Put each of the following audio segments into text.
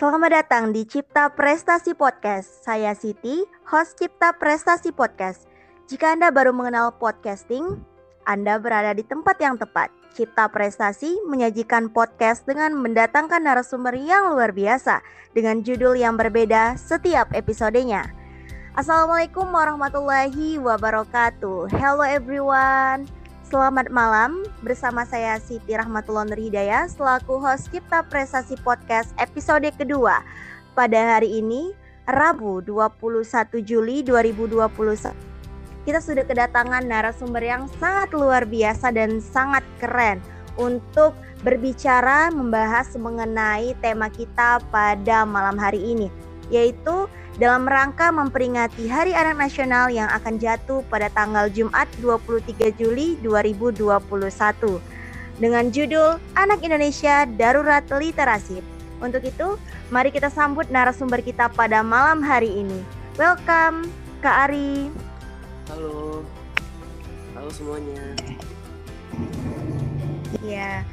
Selamat datang di Cipta Prestasi Podcast. Saya Siti, host Cipta Prestasi Podcast. Jika Anda baru mengenal podcasting, Anda berada di tempat yang tepat. Cipta Prestasi menyajikan podcast dengan mendatangkan narasumber yang luar biasa dengan judul yang berbeda setiap episodenya. Assalamualaikum warahmatullahi wabarakatuh. Hello everyone. Selamat malam bersama saya Siti Rahmatullah Hidayah selaku host Cipta Prestasi Podcast episode kedua. Pada hari ini Rabu 21 Juli 2021 kita sudah kedatangan narasumber yang sangat luar biasa dan sangat keren untuk berbicara membahas mengenai tema kita pada malam hari ini yaitu dalam rangka memperingati Hari Anak Nasional yang akan jatuh pada tanggal Jumat 23 Juli 2021 dengan judul Anak Indonesia Darurat Literasi. Untuk itu, mari kita sambut narasumber kita pada malam hari ini. Welcome, Kak Ari. Halo. Halo semuanya. Ya.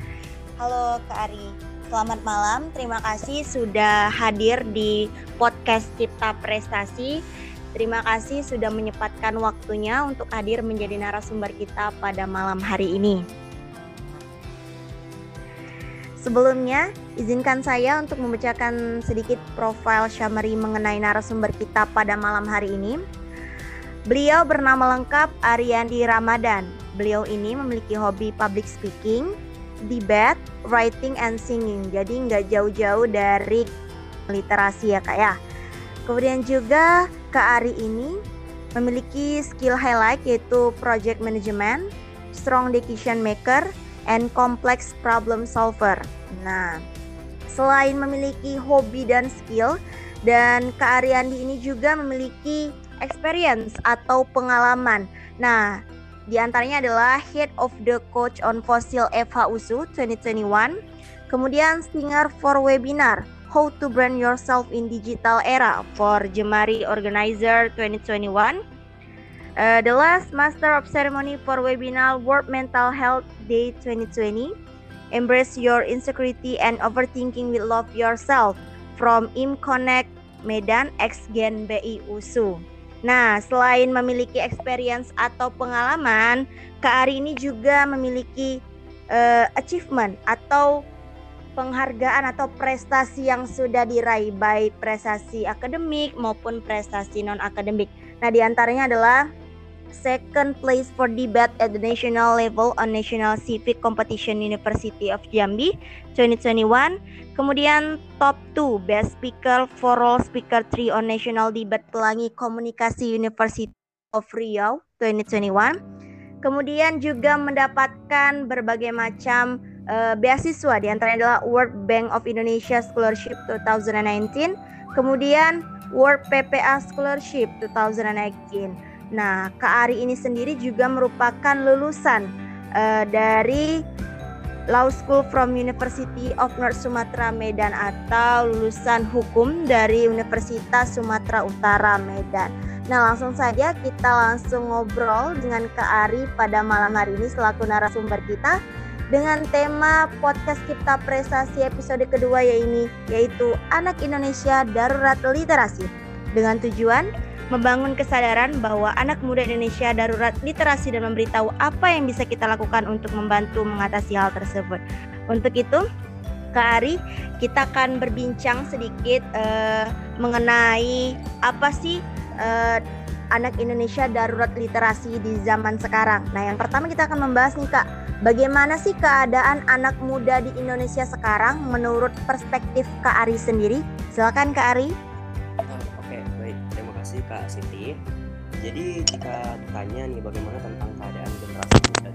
Halo Kak Ari. Selamat malam, terima kasih sudah hadir di podcast Cipta Prestasi. Terima kasih sudah menyempatkan waktunya untuk hadir menjadi narasumber kita pada malam hari ini. Sebelumnya, izinkan saya untuk membacakan sedikit profil Syamari mengenai narasumber kita pada malam hari ini. Beliau bernama lengkap Ariandi Ramadan. Beliau ini memiliki hobi public speaking, debate, writing and singing. Jadi nggak jauh-jauh dari literasi ya kak ya. Kemudian juga Kak Ari ini memiliki skill highlight yaitu project management, strong decision maker, and complex problem solver. Nah, selain memiliki hobi dan skill, dan Kak Ariandi ini juga memiliki experience atau pengalaman. Nah, di antaranya adalah Head of the Coach on Fossil FHUSU 2021, kemudian Singer for Webinar How to Brand Yourself in Digital Era for Jemari Organizer 2021. Uh, the last Master of Ceremony for Webinar World Mental Health Day 2020. Embrace your insecurity and overthinking with love yourself from Im Connect Medan X Gen BI USU. Nah, selain memiliki experience atau pengalaman, Kak Ari ini juga memiliki uh, achievement atau penghargaan atau prestasi yang sudah diraih baik prestasi akademik maupun prestasi non akademik. Nah, di antaranya adalah second place for debate at the national level on National Civic Competition University of Jambi 2021. Kemudian top 2 best speaker for all speaker 3 on National Debate Pelangi Komunikasi University of Riau 2021. Kemudian juga mendapatkan berbagai macam uh, beasiswa di antaranya adalah World Bank of Indonesia Scholarship 2019, kemudian World PPA Scholarship 2019. Nah, Kak Ari ini sendiri juga merupakan lulusan uh, dari Law School from University of North Sumatra Medan atau lulusan hukum dari Universitas Sumatera Utara Medan. Nah, langsung saja kita langsung ngobrol dengan Kak Ari pada malam hari ini selaku narasumber kita dengan tema podcast Cipta Prestasi episode kedua yaitu yaitu Anak Indonesia Darurat Literasi dengan tujuan membangun kesadaran bahwa anak muda Indonesia darurat literasi dan memberitahu apa yang bisa kita lakukan untuk membantu mengatasi hal tersebut. Untuk itu, Kak Ari, kita akan berbincang sedikit uh, mengenai apa sih uh, anak Indonesia darurat literasi di zaman sekarang. Nah, yang pertama kita akan membahas nih Kak, bagaimana sih keadaan anak muda di Indonesia sekarang menurut perspektif Kak Ari sendiri? Silakan Kak Ari kasih Kak Siti. Jadi jika ditanya nih bagaimana tentang keadaan generasi muda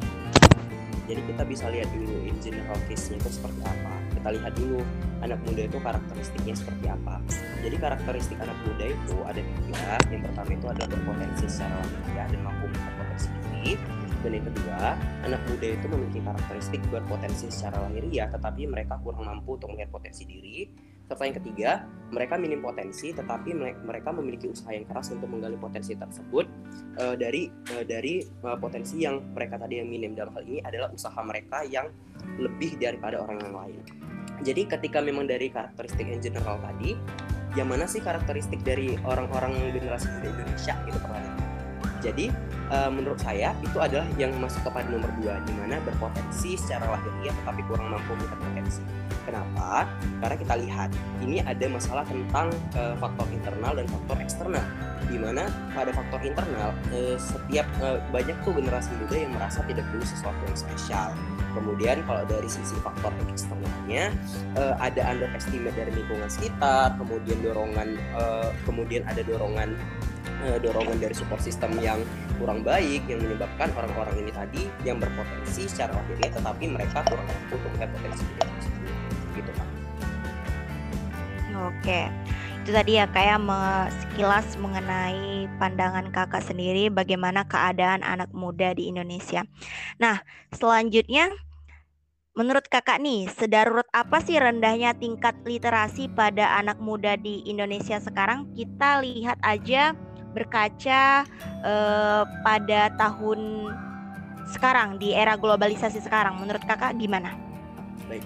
jadi kita bisa lihat dulu in general case-nya itu seperti apa. Kita lihat dulu anak muda itu karakteristiknya seperti apa. Jadi karakteristik anak muda itu ada tiga. Yang pertama itu adalah berpotensi secara lahiriah dan mampu melihat potensi diri. Dan yang kedua, anak muda itu memiliki karakteristik berpotensi secara lahiriah, tetapi mereka kurang mampu untuk melihat potensi diri serta yang ketiga, mereka minim potensi tetapi mereka memiliki usaha yang keras untuk menggali potensi tersebut. Uh, dari uh, dari uh, potensi yang mereka tadi yang minim dalam hal ini adalah usaha mereka yang lebih daripada orang yang lain. jadi ketika memang dari karakteristik yang general tadi yang mana sih karakteristik dari orang-orang generasi muda Indonesia gitu pertanyaannya jadi uh, menurut saya itu adalah yang masuk kepada nomor dua di mana berpotensi secara lahiriah tetapi kurang mampu berpotensi kenapa? Karena kita lihat ini ada masalah tentang uh, faktor internal dan faktor eksternal. Di mana pada faktor internal uh, setiap uh, banyak tuh generasi muda yang merasa tidak perlu sesuatu yang spesial. Kemudian kalau dari sisi faktor eksternalnya uh, ada underestimate dari lingkungan sekitar, kemudian dorongan uh, kemudian ada dorongan dorongan dari support system yang kurang baik yang menyebabkan orang-orang ini tadi yang berpotensi secara lahiriah tetapi mereka kurang mampu untuk potensi Oke itu tadi ya kayak ya, sekilas mengenai pandangan kakak sendiri bagaimana keadaan anak muda di Indonesia. Nah, selanjutnya menurut kakak nih, sedarurat apa sih rendahnya tingkat literasi pada anak muda di Indonesia sekarang? Kita lihat aja berkaca eh, pada tahun sekarang di era globalisasi sekarang. Menurut kakak gimana? Baik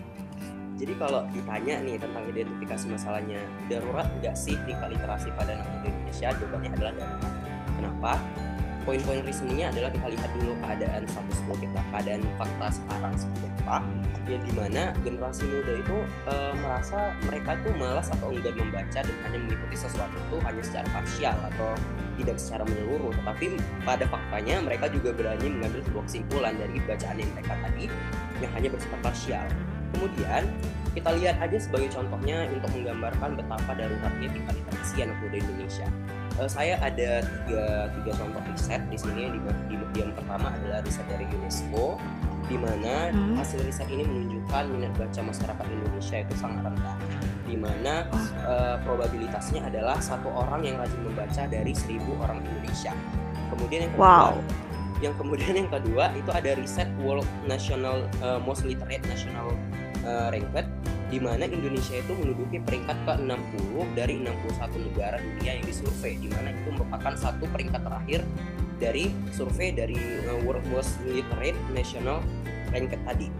jadi kalau ditanya nih tentang identifikasi masalahnya darurat nggak sih tingkat literasi pada anak muda Indonesia? Jawabannya adalah darurat. Kenapa? Poin-poin reasoningnya adalah kita lihat dulu keadaan status quo kita, keadaan fakta sekarang seperti apa. Ya di mana generasi muda itu e, merasa mereka itu malas atau enggan membaca dan hanya mengikuti sesuatu itu hanya secara parsial atau tidak secara menyeluruh. Tetapi pada faktanya mereka juga berani mengambil sebuah kesimpulan dari bacaan yang mereka tadi yang hanya bersifat parsial Kemudian kita lihat aja sebagai contohnya untuk menggambarkan betapa daruratnya tingkat literasi anak muda Indonesia. Uh, saya ada tiga, tiga contoh riset di sini. Di, di, yang pertama adalah riset dari UNESCO, di mana hmm. hasil riset ini menunjukkan minat baca masyarakat Indonesia itu sangat rendah, di mana uh, probabilitasnya adalah satu orang yang rajin membaca dari seribu orang Indonesia. Kemudian yang kedua, wow yang kemudian yang kedua itu ada riset World National uh, Most Literate National uh, Ranked di mana Indonesia itu menduduki peringkat ke-60 dari 61 negara dunia yang disurvei di mana itu merupakan satu peringkat terakhir dari survei dari uh, World Most Literate National Ranked tadi.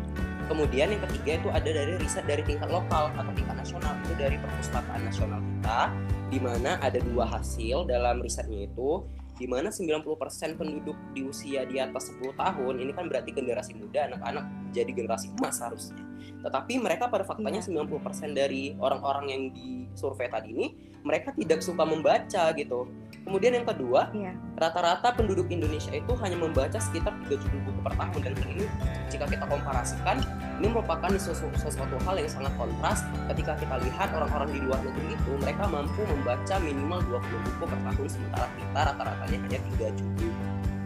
Kemudian yang ketiga itu ada dari riset dari tingkat lokal atau tingkat nasional itu dari perpustakaan nasional kita di mana ada dua hasil dalam risetnya itu di mana 90% penduduk di usia di atas 10 tahun ini kan berarti generasi muda anak-anak jadi generasi emas harusnya tetapi mereka pada faktanya 90% iya. dari orang-orang yang disurvei tadi ini mereka tidak suka membaca gitu kemudian yang kedua iya. rata-rata penduduk Indonesia itu hanya membaca sekitar 3 judul buku per tahun dan ini jika kita komparasikan ini merupakan sesuatu, sesuatu hal yang sangat kontras ketika kita lihat orang-orang di luar negeri itu mereka mampu membaca minimal 20 buku per tahun sementara kita rata-ratanya hanya 3 judul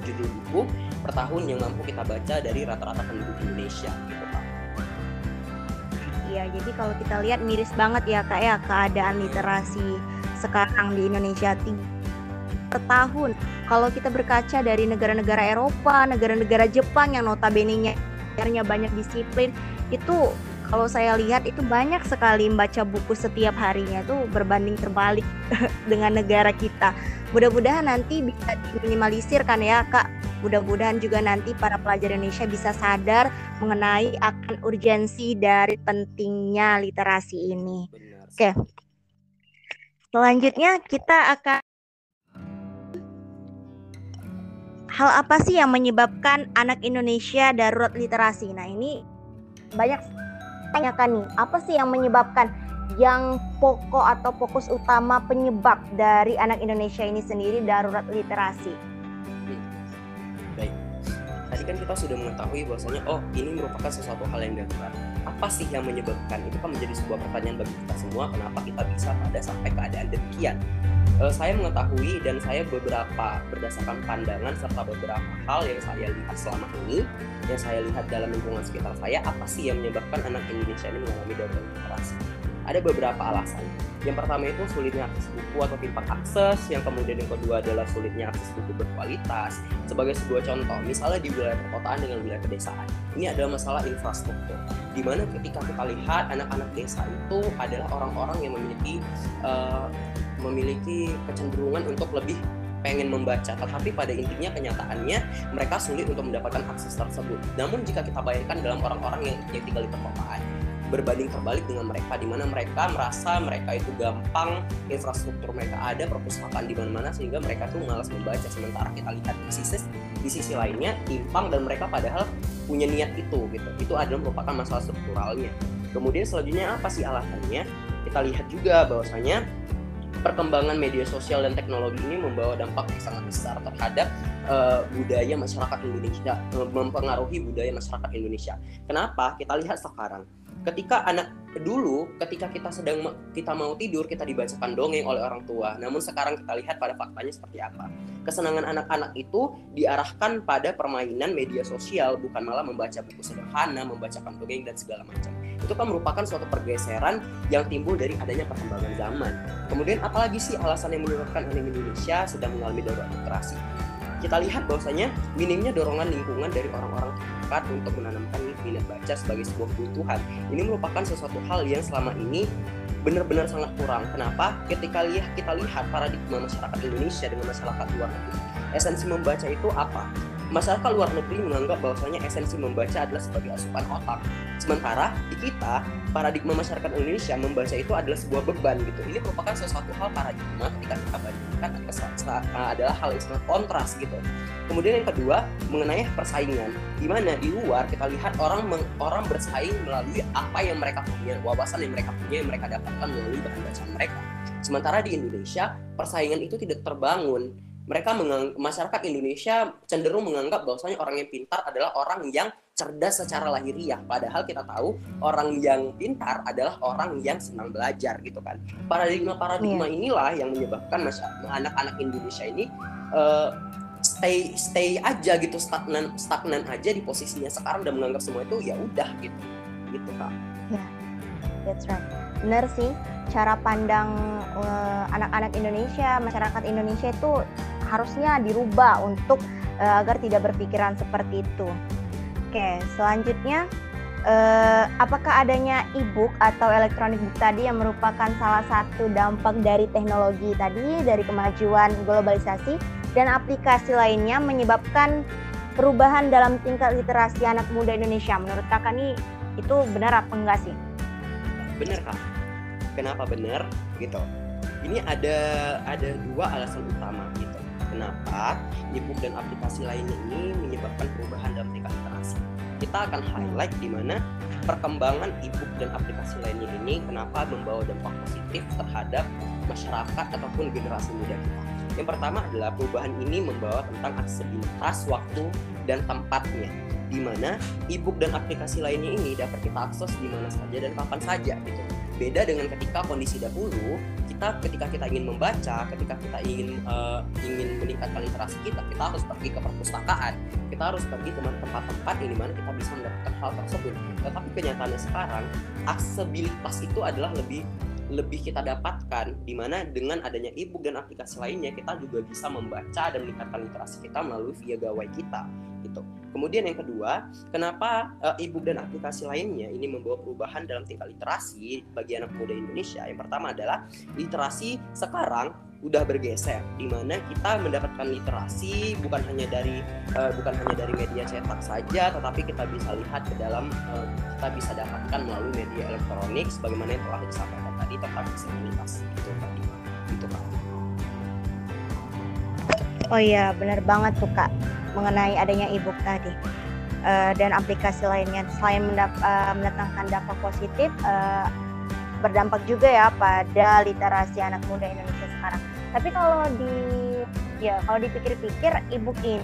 judul buku per tahun yang mampu kita baca dari rata-rata penduduk Indonesia gitu Pak. Iya, jadi kalau kita lihat miris banget ya Kak ya keadaan literasi sekarang di Indonesia per tahun. Kalau kita berkaca dari negara-negara Eropa, negara-negara Jepang yang notabene-nya banyak disiplin itu kalau saya lihat itu banyak sekali membaca buku setiap harinya itu berbanding terbalik dengan negara kita. Mudah-mudahan nanti bisa diminimalisir kan ya Kak. Mudah-mudahan juga nanti para pelajar Indonesia bisa sadar mengenai akan urgensi dari pentingnya literasi ini. Oke. Selanjutnya kita akan hal apa sih yang menyebabkan anak Indonesia darurat literasi? Nah, ini banyak tanyakan nih, apa sih yang menyebabkan yang pokok atau fokus utama penyebab dari anak Indonesia ini sendiri darurat literasi? Tadi kan kita sudah mengetahui bahwasanya oh, ini merupakan sesuatu hal yang darurat. Apa sih yang menyebabkan? Itu kan menjadi sebuah pertanyaan bagi kita semua, kenapa kita bisa pada sampai keadaan demikian? uh, saya mengetahui dan saya beberapa berdasarkan pandangan serta beberapa hal yang saya lihat selama ini yang saya lihat dalam lingkungan sekitar saya apa sih yang menyebabkan anak Indonesia ini mengalami darurat literasi ada beberapa alasan. Yang pertama itu sulitnya akses buku atau timpang akses. Yang kemudian yang kedua adalah sulitnya akses buku berkualitas. Sebagai sebuah contoh misalnya di wilayah perkotaan dengan wilayah pedesaan. Ini adalah masalah infrastruktur. Di mana ketika kita lihat anak-anak desa itu adalah orang-orang yang memiliki uh, memiliki kecenderungan untuk lebih pengen membaca, tetapi pada intinya kenyataannya mereka sulit untuk mendapatkan akses tersebut. Namun jika kita bayangkan dalam orang-orang yang, yang tinggal di perkotaan, berbanding terbalik dengan mereka di mana mereka merasa mereka itu gampang infrastruktur mereka ada perpustakaan di mana-mana sehingga mereka tuh malas membaca. Sementara kita lihat di sisi di sisi lainnya timpang dan mereka padahal punya niat itu gitu. Itu adalah merupakan masalah strukturalnya. Kemudian selanjutnya apa sih alasannya? Kita lihat juga bahwasanya perkembangan media sosial dan teknologi ini membawa dampak yang sangat besar terhadap uh, budaya masyarakat Indonesia, mempengaruhi budaya masyarakat Indonesia. Kenapa? Kita lihat sekarang ketika anak dulu ketika kita sedang kita mau tidur kita dibacakan dongeng oleh orang tua namun sekarang kita lihat pada faktanya seperti apa kesenangan anak-anak itu diarahkan pada permainan media sosial bukan malah membaca buku sederhana membacakan dongeng dan segala macam itu kan merupakan suatu pergeseran yang timbul dari adanya perkembangan zaman kemudian apalagi sih alasan yang menyebabkan anak Indonesia sedang mengalami darurat literasi kita lihat bahwasanya minimnya dorongan lingkungan dari orang-orang terdekat untuk menanamkan minat baca sebagai sebuah kebutuhan. Ini merupakan sesuatu hal yang selama ini benar-benar sangat kurang. Kenapa? Ketika lihat kita lihat paradigma masyarakat Indonesia dengan masyarakat luar negeri, esensi membaca itu apa? Masyarakat luar negeri menganggap bahwasanya esensi membaca adalah sebagai asupan otak. Sementara di kita, paradigma masyarakat Indonesia membaca itu adalah sebuah beban gitu. Ini merupakan sesuatu hal paradigma ketika kita bandingkan adalah hal yang sangat kontras gitu. Kemudian yang kedua mengenai persaingan, di mana di luar kita lihat orang orang bersaing melalui apa yang mereka punya, wawasan yang mereka punya, yang mereka dapatkan melalui bahan bacaan mereka. Sementara di Indonesia persaingan itu tidak terbangun mereka masyarakat Indonesia cenderung menganggap bahwasanya orang yang pintar adalah orang yang cerdas secara lahiriah. Padahal kita tahu orang yang pintar adalah orang yang senang belajar gitu kan. Paradigma paradigma yeah. inilah yang menyebabkan anak-anak Indonesia ini uh, stay stay aja gitu stagnan stagnan aja di posisinya sekarang dan menganggap semua itu ya udah gitu. Gitu kak. Ya yeah, that's right. Benar sih cara pandang eh, anak-anak uh, Indonesia masyarakat Indonesia itu harusnya dirubah untuk uh, agar tidak berpikiran seperti itu. Oke, selanjutnya uh, apakah adanya e-book atau elektronik book tadi yang merupakan salah satu dampak dari teknologi tadi dari kemajuan globalisasi dan aplikasi lainnya menyebabkan perubahan dalam tingkat literasi anak muda Indonesia. Menurut kakak nih itu benar apa enggak sih? Benar kak. Kenapa benar? Gitu. Ini ada ada dua alasan utama gitu kenapa e-book dan aplikasi lainnya ini menyebabkan perubahan dalam tingkat literasi. Kita akan highlight di mana perkembangan e-book dan aplikasi lainnya ini kenapa membawa dampak positif terhadap masyarakat ataupun generasi muda kita. Yang pertama adalah perubahan ini membawa tentang aksesibilitas waktu dan tempatnya di mana e-book dan aplikasi lainnya ini dapat kita akses di mana saja dan kapan saja gitu. Beda dengan ketika kondisi dahulu, kita ketika kita ingin membaca, ketika kita ingin uh, ingin meningkatkan literasi kita, kita harus pergi ke perpustakaan, kita harus pergi ke tempat-tempat di mana kita bisa mendapatkan hal tersebut. Tetapi kenyataannya sekarang, aksesibilitas itu adalah lebih lebih kita dapatkan di mana dengan adanya e-book dan aplikasi lainnya kita juga bisa membaca dan meningkatkan literasi kita melalui via gawai kita gitu. Kemudian yang kedua, kenapa uh, e-book dan aplikasi lainnya ini membawa perubahan dalam tingkat literasi bagi anak muda Indonesia? Yang pertama adalah literasi sekarang udah bergeser di mana kita mendapatkan literasi bukan hanya dari uh, bukan hanya dari media cetak saja tetapi kita bisa lihat ke dalam uh, kita bisa dapatkan melalui media elektronik sebagaimana yang telah disampaikan tadi tentang disabilitas itu tadi. Itu kak. Oh iya benar banget tuh kak mengenai adanya e-book tadi uh, dan aplikasi lainnya selain mendap uh, mendatangkan dampak positif uh, berdampak juga ya pada literasi anak muda Indonesia sekarang. Tapi kalau di ya kalau dipikir-pikir e-book ini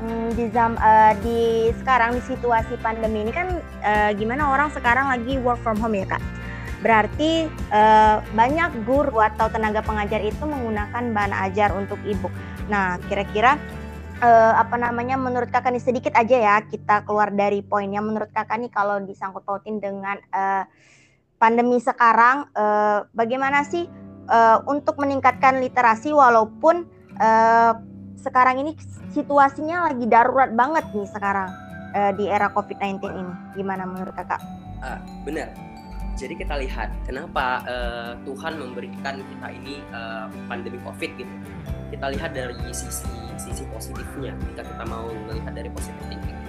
hmm, di zam uh, di sekarang di situasi pandemi ini kan uh, gimana orang sekarang lagi work from home ya kak. Berarti uh, banyak guru atau tenaga pengajar itu menggunakan bahan ajar untuk e-book. Nah, kira-kira uh, apa namanya menurut kakak nih sedikit aja ya kita keluar dari poinnya. Menurut kakak nih kalau disangkut pautin dengan uh, pandemi sekarang uh, bagaimana sih uh, untuk meningkatkan literasi walaupun uh, sekarang ini situasinya lagi darurat banget nih sekarang uh, di era COVID-19 ini? Gimana menurut kakak? Uh, benar jadi kita lihat kenapa uh, Tuhan memberikan kita ini uh, pandemi COVID gitu kita lihat dari sisi sisi positifnya jika kita mau melihat dari positif thinking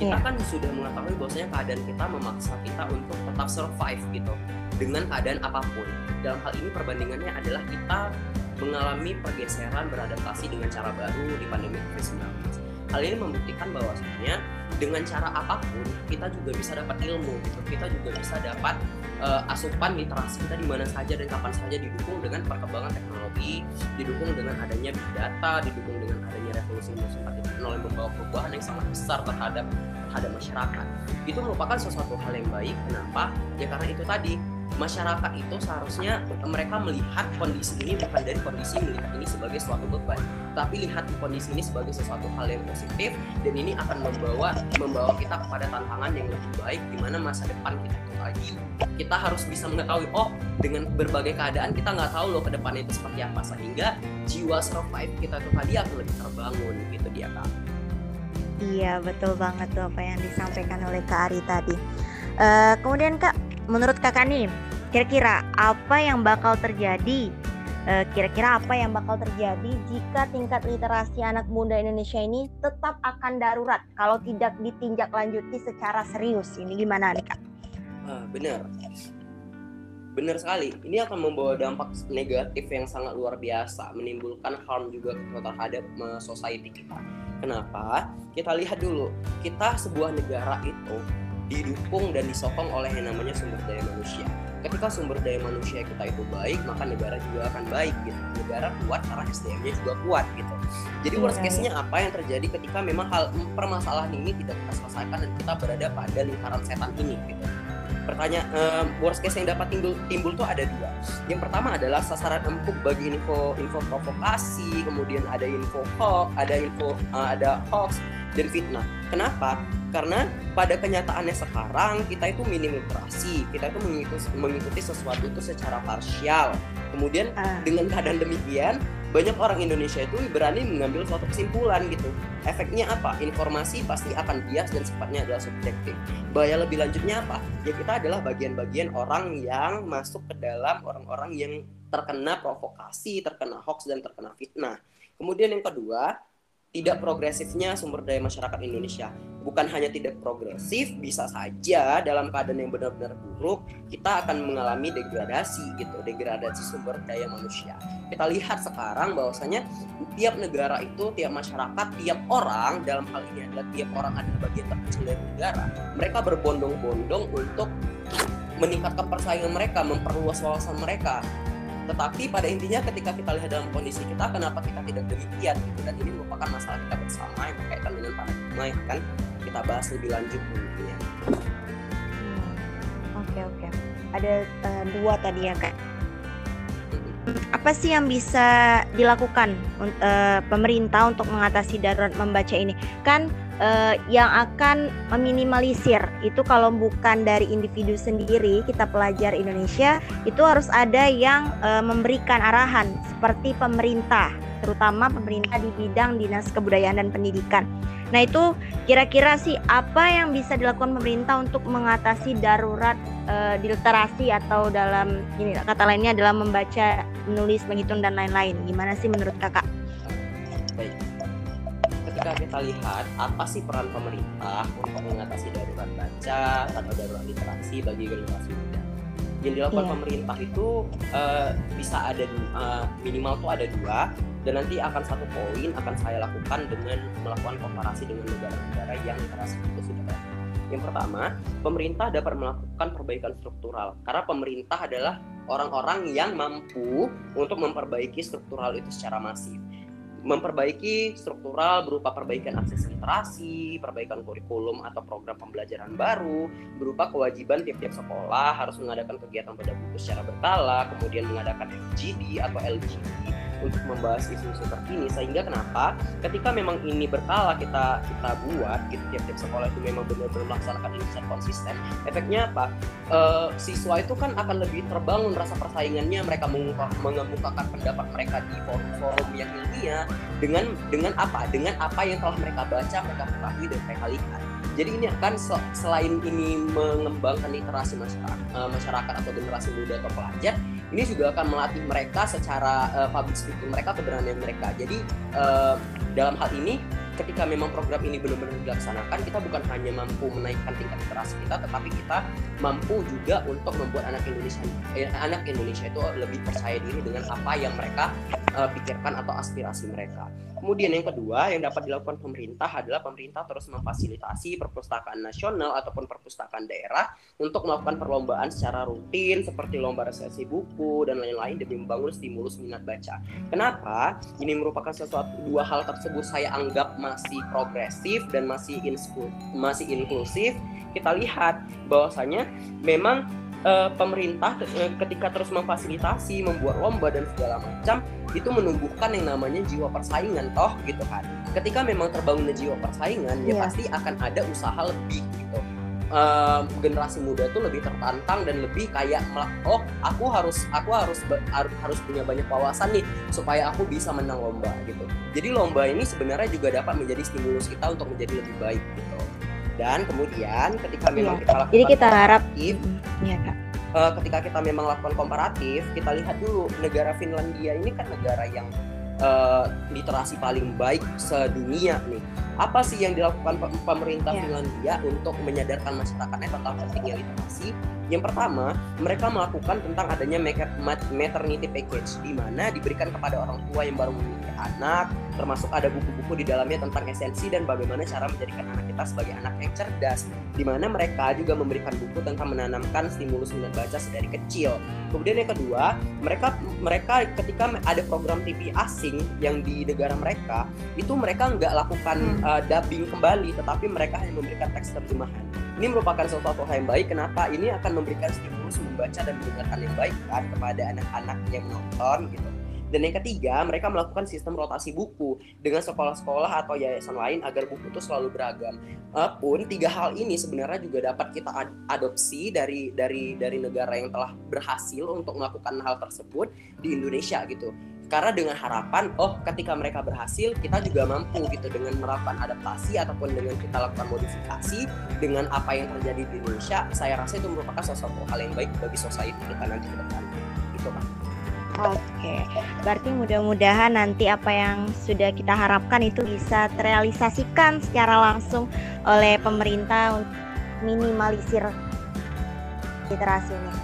kita yeah. kan sudah mengetahui bahwasanya keadaan kita memaksa kita untuk tetap survive gitu dengan keadaan apa pun. Dalam hal ini perbandingannya adalah kita mengalami pergeseran beradaptasi dengan cara baru di pandemi COVID-19. Hal ini membuktikan bahwasanya dengan cara apa pun kita juga bisa dapat ilmu gitu. Kita juga bisa dapat uh, asupan literasi kita di mana saja dan kapan saja didukung dengan perkembangan teknologi, didukung dengan adanya big data, didukung dengan adanya revolusi industri 4.0 yang membawa perubahan yang sangat besar terhadap terhadap masyarakat. Itu merupakan sesuatu hal yang baik. Kenapa? Ya karena itu tadi masyarakat itu seharusnya mereka melihat kondisi ini bukan dari kondisi melihat ini sebagai suatu beban, tapi lihat kondisi ini sebagai sesuatu hal yang positif dan ini akan membawa membawa kita kepada tantangan yang lebih baik di mana masa depan kita itu lagi kita harus bisa mengetahui oh dengan berbagai keadaan kita nggak tahu loh ke depan itu seperti apa sehingga jiwa survive kita itu tadi akan lebih terbangun gitu dia kak. Iya betul banget tuh apa yang disampaikan oleh Kak Ari tadi. Uh, kemudian Kak menurut kakak nih, kira-kira apa yang bakal terjadi? Eh, kira-kira apa yang bakal terjadi jika tingkat literasi anak muda Indonesia ini tetap akan darurat kalau tidak ditinjak lanjuti secara serius? Ini gimana nih kak? Ah, benar, benar sekali. Ini akan membawa dampak negatif yang sangat luar biasa, menimbulkan harm juga terhadap uh, society kita. Kenapa? Kita lihat dulu, kita sebuah negara itu didukung dan disokong oleh yang namanya sumber daya manusia. Ketika sumber daya manusia kita itu baik, maka negara juga akan baik gitu. Negara kuat karena SDM-nya juga kuat gitu. Jadi yeah. worst case-nya apa yang terjadi ketika memang hal permasalahan ini tidak kita selesaikan dan kita berada pada lingkaran setan ini gitu. Pertanyaan um, worst case yang dapat timbul timbul tuh ada dua. Yang pertama adalah sasaran empuk bagi info info provokasi, kemudian ada info hoax, ada info uh, ada hoax dan fitnah. Kenapa? karena pada kenyataannya sekarang kita itu minim literasi kita itu mengikuti, mengikuti sesuatu itu secara parsial kemudian uh. dengan keadaan demikian banyak orang Indonesia itu berani mengambil suatu kesimpulan gitu. Efeknya apa? Informasi pasti akan bias dan sifatnya adalah subjektif. Bahaya lebih lanjutnya apa? Ya kita adalah bagian-bagian orang yang masuk ke dalam orang-orang yang terkena provokasi terkena hoax dan terkena fitnah. Kemudian yang kedua tidak progresifnya sumber daya masyarakat Indonesia. Bukan hanya tidak progresif, bisa saja dalam keadaan yang benar-benar buruk, kita akan mengalami degradasi gitu, degradasi sumber daya manusia. Kita lihat sekarang bahwasanya tiap negara itu, tiap masyarakat, tiap orang dalam hal ini adalah tiap orang adalah bagian terkecil dari negara. Mereka berbondong-bondong untuk meningkatkan persaingan mereka, memperluas wawasan mereka, tetapi pada intinya ketika kita lihat dalam kondisi kita kenapa kita tidak demikian gitu dan ini merupakan masalah kita bersama yang berkaitan dengan paradigma yang akan kita bahas lebih lanjut mungkin hmm. Oke oke. Ada uh, dua tadi ya kak. Apa sih yang bisa dilakukan uh, pemerintah untuk mengatasi darurat membaca ini? Kan uh, yang akan meminimalisir itu kalau bukan dari individu sendiri kita pelajar Indonesia itu harus ada yang uh, memberikan arahan seperti pemerintah terutama pemerintah di bidang dinas kebudayaan dan pendidikan. Nah itu kira-kira sih apa yang bisa dilakukan pemerintah untuk mengatasi darurat uh, di literasi atau dalam ini kata lainnya dalam membaca, menulis, menghitung dan lain-lain. Gimana sih menurut kakak? Ketika kita lihat apa sih peran pemerintah untuk mengatasi darurat baca atau darurat literasi bagi generasi muda yang dilakukan yeah. pemerintah itu uh, bisa ada uh, minimal tuh ada dua dan nanti akan satu poin akan saya lakukan dengan melakukan komparasi dengan negara-negara yang literasi itu sudah ada. Yang pertama, pemerintah dapat melakukan perbaikan struktural karena pemerintah adalah orang-orang yang mampu untuk memperbaiki struktural itu secara masif memperbaiki struktural berupa perbaikan akses literasi, perbaikan kurikulum atau program pembelajaran baru, berupa kewajiban tiap-tiap sekolah harus mengadakan kegiatan pada buku secara berkala, kemudian mengadakan FGD atau LGD untuk membahas isu-isu terkini. Sehingga kenapa ketika memang ini berkala kita kita buat gitu tiap-tiap sekolah itu memang benar-benar melaksanakan ini secara konsisten efeknya apa? E, siswa itu kan akan lebih terbangun rasa persaingannya mereka mengemukakan pendapat mereka di forum-forum yang ilmiah dengan dengan apa? Dengan apa yang telah mereka baca mereka ketahui dan mereka lihat. Jadi ini akan selain ini mengembangkan literasi masyarakat, eh, masyarakat atau generasi muda atau pelajar ini juga akan melatih mereka secara uh, public speaking mereka keberanian mereka jadi uh, dalam hal ini ketika memang program ini benar-benar dilaksanakan kita bukan hanya mampu menaikkan tingkat literasi kita tetapi kita mampu juga untuk membuat anak Indonesia eh, anak Indonesia itu lebih percaya diri dengan apa yang mereka uh, pikirkan atau aspirasi mereka. Kemudian yang kedua yang dapat dilakukan pemerintah adalah pemerintah terus memfasilitasi perpustakaan nasional ataupun perpustakaan daerah untuk melakukan perlombaan secara rutin seperti lomba resensi buku dan lain-lain demi membangun stimulus minat baca. Kenapa? Ini merupakan sesuatu dua hal tersebut saya anggap masih progresif dan masih masih inklusif. Kita lihat bahwasanya memang uh, pemerintah uh, ketika terus memfasilitasi, membuat lomba dan segala macam itu menumbuhkan yang namanya jiwa persaingan toh gitu kan. Ketika memang terbangunnya jiwa persaingan yeah. ya iya. pasti akan ada usaha lebih gitu. Uh, generasi muda itu lebih tertantang dan lebih kayak oh aku harus aku harus harus punya banyak wawasan nih supaya aku bisa menang lomba gitu. Jadi lomba ini sebenarnya juga dapat menjadi stimulus kita untuk menjadi lebih baik gitu dan kemudian ketika iya. memang kita lakukan jadi kita harap ya kak uh, ketika kita memang lakukan komparatif kita lihat dulu negara Finlandia ini kan negara yang uh, literasi paling baik sedunia nih apa sih yang dilakukan pemerintah yeah. Finlandia untuk menyadarkan masyarakatnya tentang pentingnya literasi yang pertama, mereka melakukan tentang adanya maternity package di mana diberikan kepada orang tua yang baru memiliki anak, termasuk ada buku-buku di dalamnya tentang esensi dan bagaimana cara menjadikan anak kita sebagai anak yang cerdas. Di mana mereka juga memberikan buku tentang menanamkan stimulus minat baca sedari kecil. Kemudian yang kedua, mereka mereka ketika ada program TV asing yang di negara mereka, itu mereka nggak lakukan uh, dubbing kembali, tetapi mereka hanya memberikan teks terjemahan ini merupakan sesuatu hal yang baik. Kenapa? Ini akan memberikan stimulus membaca dan mendengarkan yang baik kan kepada anak-anak yang menonton gitu. Dan yang ketiga, mereka melakukan sistem rotasi buku dengan sekolah-sekolah atau yayasan lain agar buku itu selalu beragam. Uh, pun tiga hal ini sebenarnya juga dapat kita ad adopsi dari dari dari negara yang telah berhasil untuk melakukan hal tersebut di Indonesia gitu. Karena dengan harapan oh ketika mereka berhasil kita juga mampu gitu dengan melakukan adaptasi ataupun dengan kita lakukan modifikasi dengan apa yang terjadi di Indonesia saya rasa itu merupakan sesuatu hal yang baik bagi society kita nanti ke depan. Itu kan Oke, berarti mudah-mudahan nanti apa yang sudah kita harapkan itu bisa terrealisasikan secara langsung oleh pemerintah untuk minimalisir literasi ini.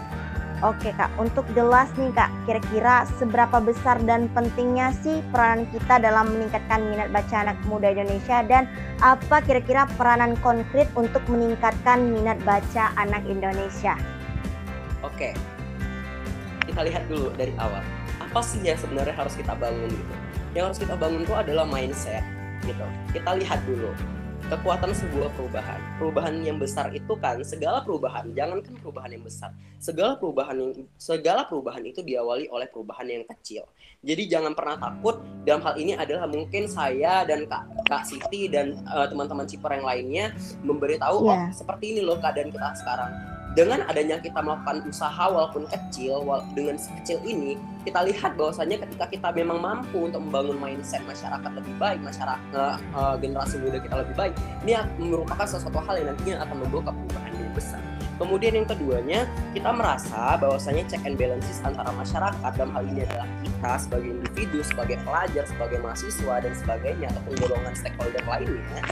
Oke kak, untuk jelas nih kak, kira-kira seberapa besar dan pentingnya sih peranan kita dalam meningkatkan minat baca anak muda Indonesia dan apa kira-kira peranan konkret untuk meningkatkan minat baca anak Indonesia? Oke, kita lihat dulu dari awal. Apa sih yang sebenarnya harus kita bangun gitu? Yang harus kita bangun itu adalah mindset gitu. Kita lihat dulu kekuatan sebuah perubahan. Perubahan yang besar itu kan segala perubahan, jangankan perubahan yang besar. Segala perubahan yang segala perubahan itu diawali oleh perubahan yang kecil. Jadi jangan pernah takut dalam hal ini adalah mungkin saya dan Kak Kak Siti dan uh, teman-teman Ciper yang lainnya memberitahu yeah. oh seperti ini loh keadaan kita sekarang dengan adanya kita melakukan usaha walaupun kecil dengan sekecil ini kita lihat bahwasanya ketika kita memang mampu untuk membangun mindset masyarakat lebih baik masyarakat uh, generasi muda kita lebih baik ini merupakan sesuatu hal yang nantinya akan membawa perubahan yang besar. Kemudian yang keduanya, kita merasa bahwasanya check and balances antara masyarakat dalam hal ini adalah kita sebagai individu, sebagai pelajar, sebagai mahasiswa dan sebagainya ataupun golongan stakeholder lainnya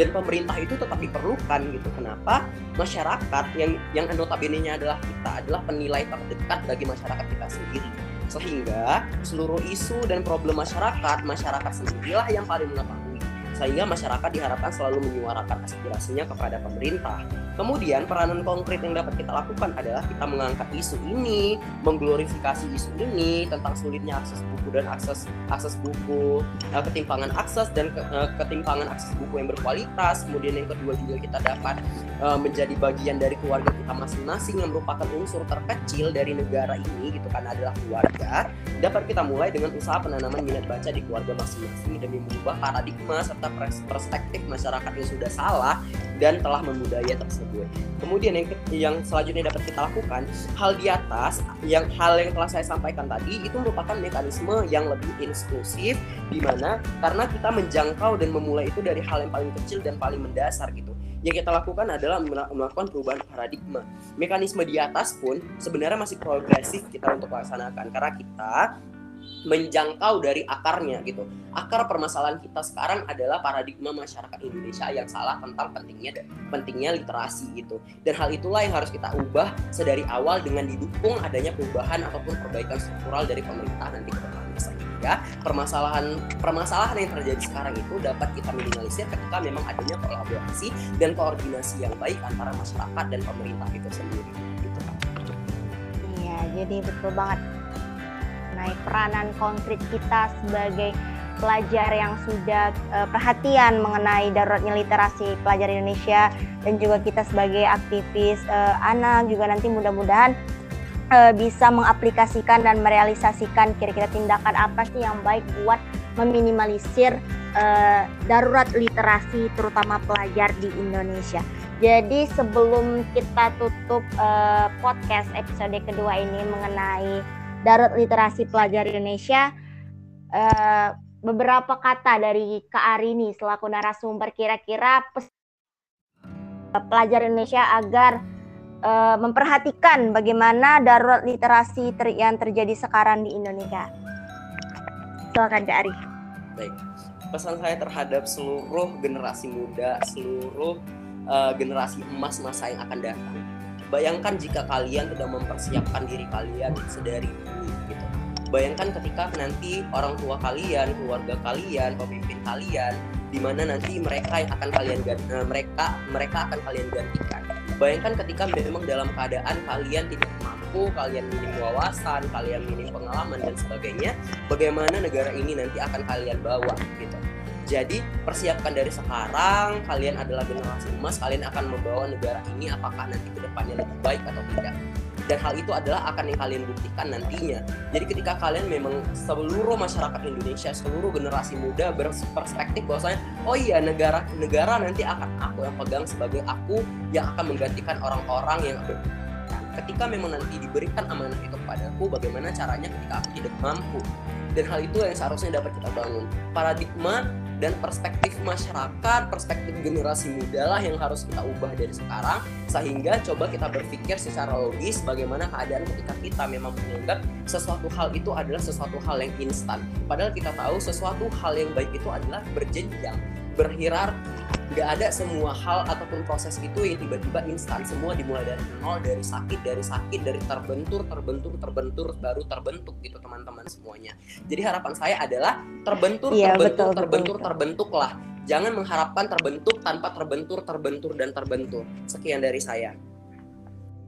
dan pemerintah itu tetap diperlukan gitu. Kenapa? Masyarakat yang yang notabene-nya adalah kita adalah penilai terdekat bagi masyarakat kita sendiri. Sehingga seluruh isu dan problem masyarakat, masyarakat sendirilah yang paling mengetahui. Sehingga masyarakat diharapkan selalu menyuarakan aspirasinya kepada pemerintah Kemudian peranan konkret yang dapat kita lakukan adalah kita mengangkat isu ini, mengglorifikasi isu ini tentang sulitnya akses buku dan akses akses buku, eh, ketimpangan akses dan eh, ketimpangan akses buku yang berkualitas. Kemudian yang kedua juga kita dapat eh, menjadi bagian dari keluarga kita masing-masing yang merupakan unsur terkecil dari negara ini gitu kan adalah keluarga. Dapat kita mulai dengan usaha penanaman minat baca di keluarga masing-masing demi mengubah paradigma serta perspektif masyarakat yang sudah salah dan telah membudaya tersebut tersebut. Kemudian yang yang selanjutnya dapat kita lakukan hal di atas yang hal yang telah saya sampaikan tadi itu merupakan mekanisme yang lebih inklusif di mana karena kita menjangkau dan memulai itu dari hal yang paling kecil dan paling mendasar gitu. Yang kita lakukan adalah melakukan perubahan paradigma. Mekanisme di atas pun sebenarnya masih progresif kita untuk laksanakan karena kita menjangkau dari akarnya gitu. Akar permasalahan kita sekarang adalah paradigma masyarakat Indonesia yang salah tentang pentingnya pentingnya literasi gitu. Dan hal itulah yang harus kita ubah sedari awal dengan didukung adanya perubahan ataupun perbaikan struktural dari pemerintah nanti ke depan sehingga permasalahan permasalahan yang terjadi sekarang itu dapat kita minimalisir ketika memang adanya kolaborasi dan koordinasi yang baik antara masyarakat dan pemerintah itu sendiri gitu Iya, jadi betul banget mengenai peranan konkret kita sebagai pelajar yang sudah uh, perhatian mengenai daruratnya literasi pelajar Indonesia dan juga kita sebagai aktivis uh, anak juga nanti mudah-mudahan uh, bisa mengaplikasikan dan merealisasikan kira-kira tindakan apa sih yang baik buat meminimalisir uh, darurat literasi terutama pelajar di Indonesia. Jadi sebelum kita tutup uh, podcast episode kedua ini mengenai Darat Literasi Pelajar Indonesia uh, beberapa kata dari Kak Arini selaku narasumber kira-kira pelajar Indonesia agar uh, memperhatikan bagaimana darurat literasi ter yang terjadi sekarang di Indonesia. Silakan Kak Ari. Baik, pesan saya terhadap seluruh generasi muda, seluruh uh, generasi emas masa yang akan datang Bayangkan jika kalian sudah mempersiapkan diri kalian sedari dulu gitu. Bayangkan ketika nanti orang tua kalian, keluarga kalian, pemimpin kalian, di mana nanti mereka yang akan kalian uh, mereka mereka akan kalian gantikan. Bayangkan ketika memang dalam keadaan kalian tidak mampu, kalian minim wawasan, kalian minim pengalaman dan sebagainya, bagaimana negara ini nanti akan kalian bawa gitu. Jadi persiapkan dari sekarang, kalian adalah generasi emas, kalian akan membawa negara ini apakah nanti ke depannya lebih baik atau tidak. Dan hal itu adalah akan yang kalian buktikan nantinya. Jadi ketika kalian memang seluruh masyarakat Indonesia, seluruh generasi muda berperspektif bahwasanya, oh iya negara negara nanti akan aku yang pegang sebagai aku yang akan menggantikan orang-orang yang ketika memang nanti diberikan amanah itu kepadaku, bagaimana caranya ketika aku tidak mampu. Dan hal itu yang seharusnya dapat kita bangun. Paradigma dan perspektif masyarakat, perspektif generasi muda lah yang harus kita ubah dari sekarang sehingga coba kita berpikir secara logis bagaimana keadaan ketika kita memang menganggap sesuatu hal itu adalah sesuatu hal yang instan. Padahal kita tahu sesuatu hal yang baik itu adalah berjenjang, berhierarki, nggak ada semua hal ataupun proses itu yang tiba-tiba instan semua dimulai dari nol dari sakit dari sakit dari terbentur terbentur terbentur baru terbentuk gitu teman-teman semuanya. Jadi harapan saya adalah terbentur iya, terbentur betul, terbentur betul, terbentuk lah jangan mengharapkan terbentuk tanpa terbentur terbentur dan terbentur sekian dari saya.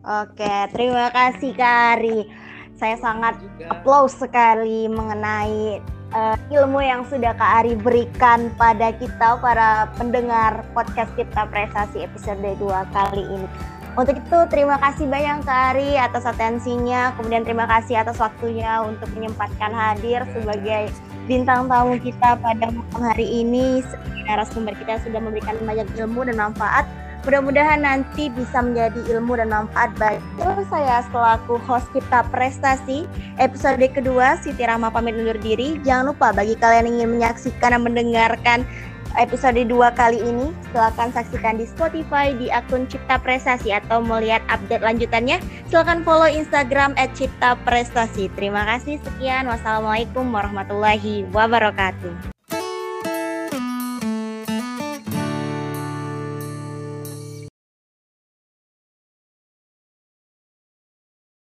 Oke terima kasih Kari saya sangat applause sekali mengenai uh, ilmu yang sudah Kak Ari berikan pada kita para pendengar podcast Cipta Prestasi episode 2 kali ini. Untuk itu terima kasih banyak Kak Ari atas atensinya, kemudian terima kasih atas waktunya untuk menyempatkan hadir sebagai bintang tamu kita pada malam hari ini. Narasumber kita sudah memberikan banyak ilmu dan manfaat Mudah-mudahan nanti bisa menjadi ilmu dan manfaat bagi saya selaku host kita prestasi episode kedua Siti Rahma pamit undur diri. Jangan lupa bagi kalian yang ingin menyaksikan dan mendengarkan episode 2 kali ini silahkan saksikan di Spotify di akun Cipta Prestasi atau melihat update lanjutannya silahkan follow Instagram Cipta Prestasi. Terima kasih sekian. Wassalamualaikum warahmatullahi wabarakatuh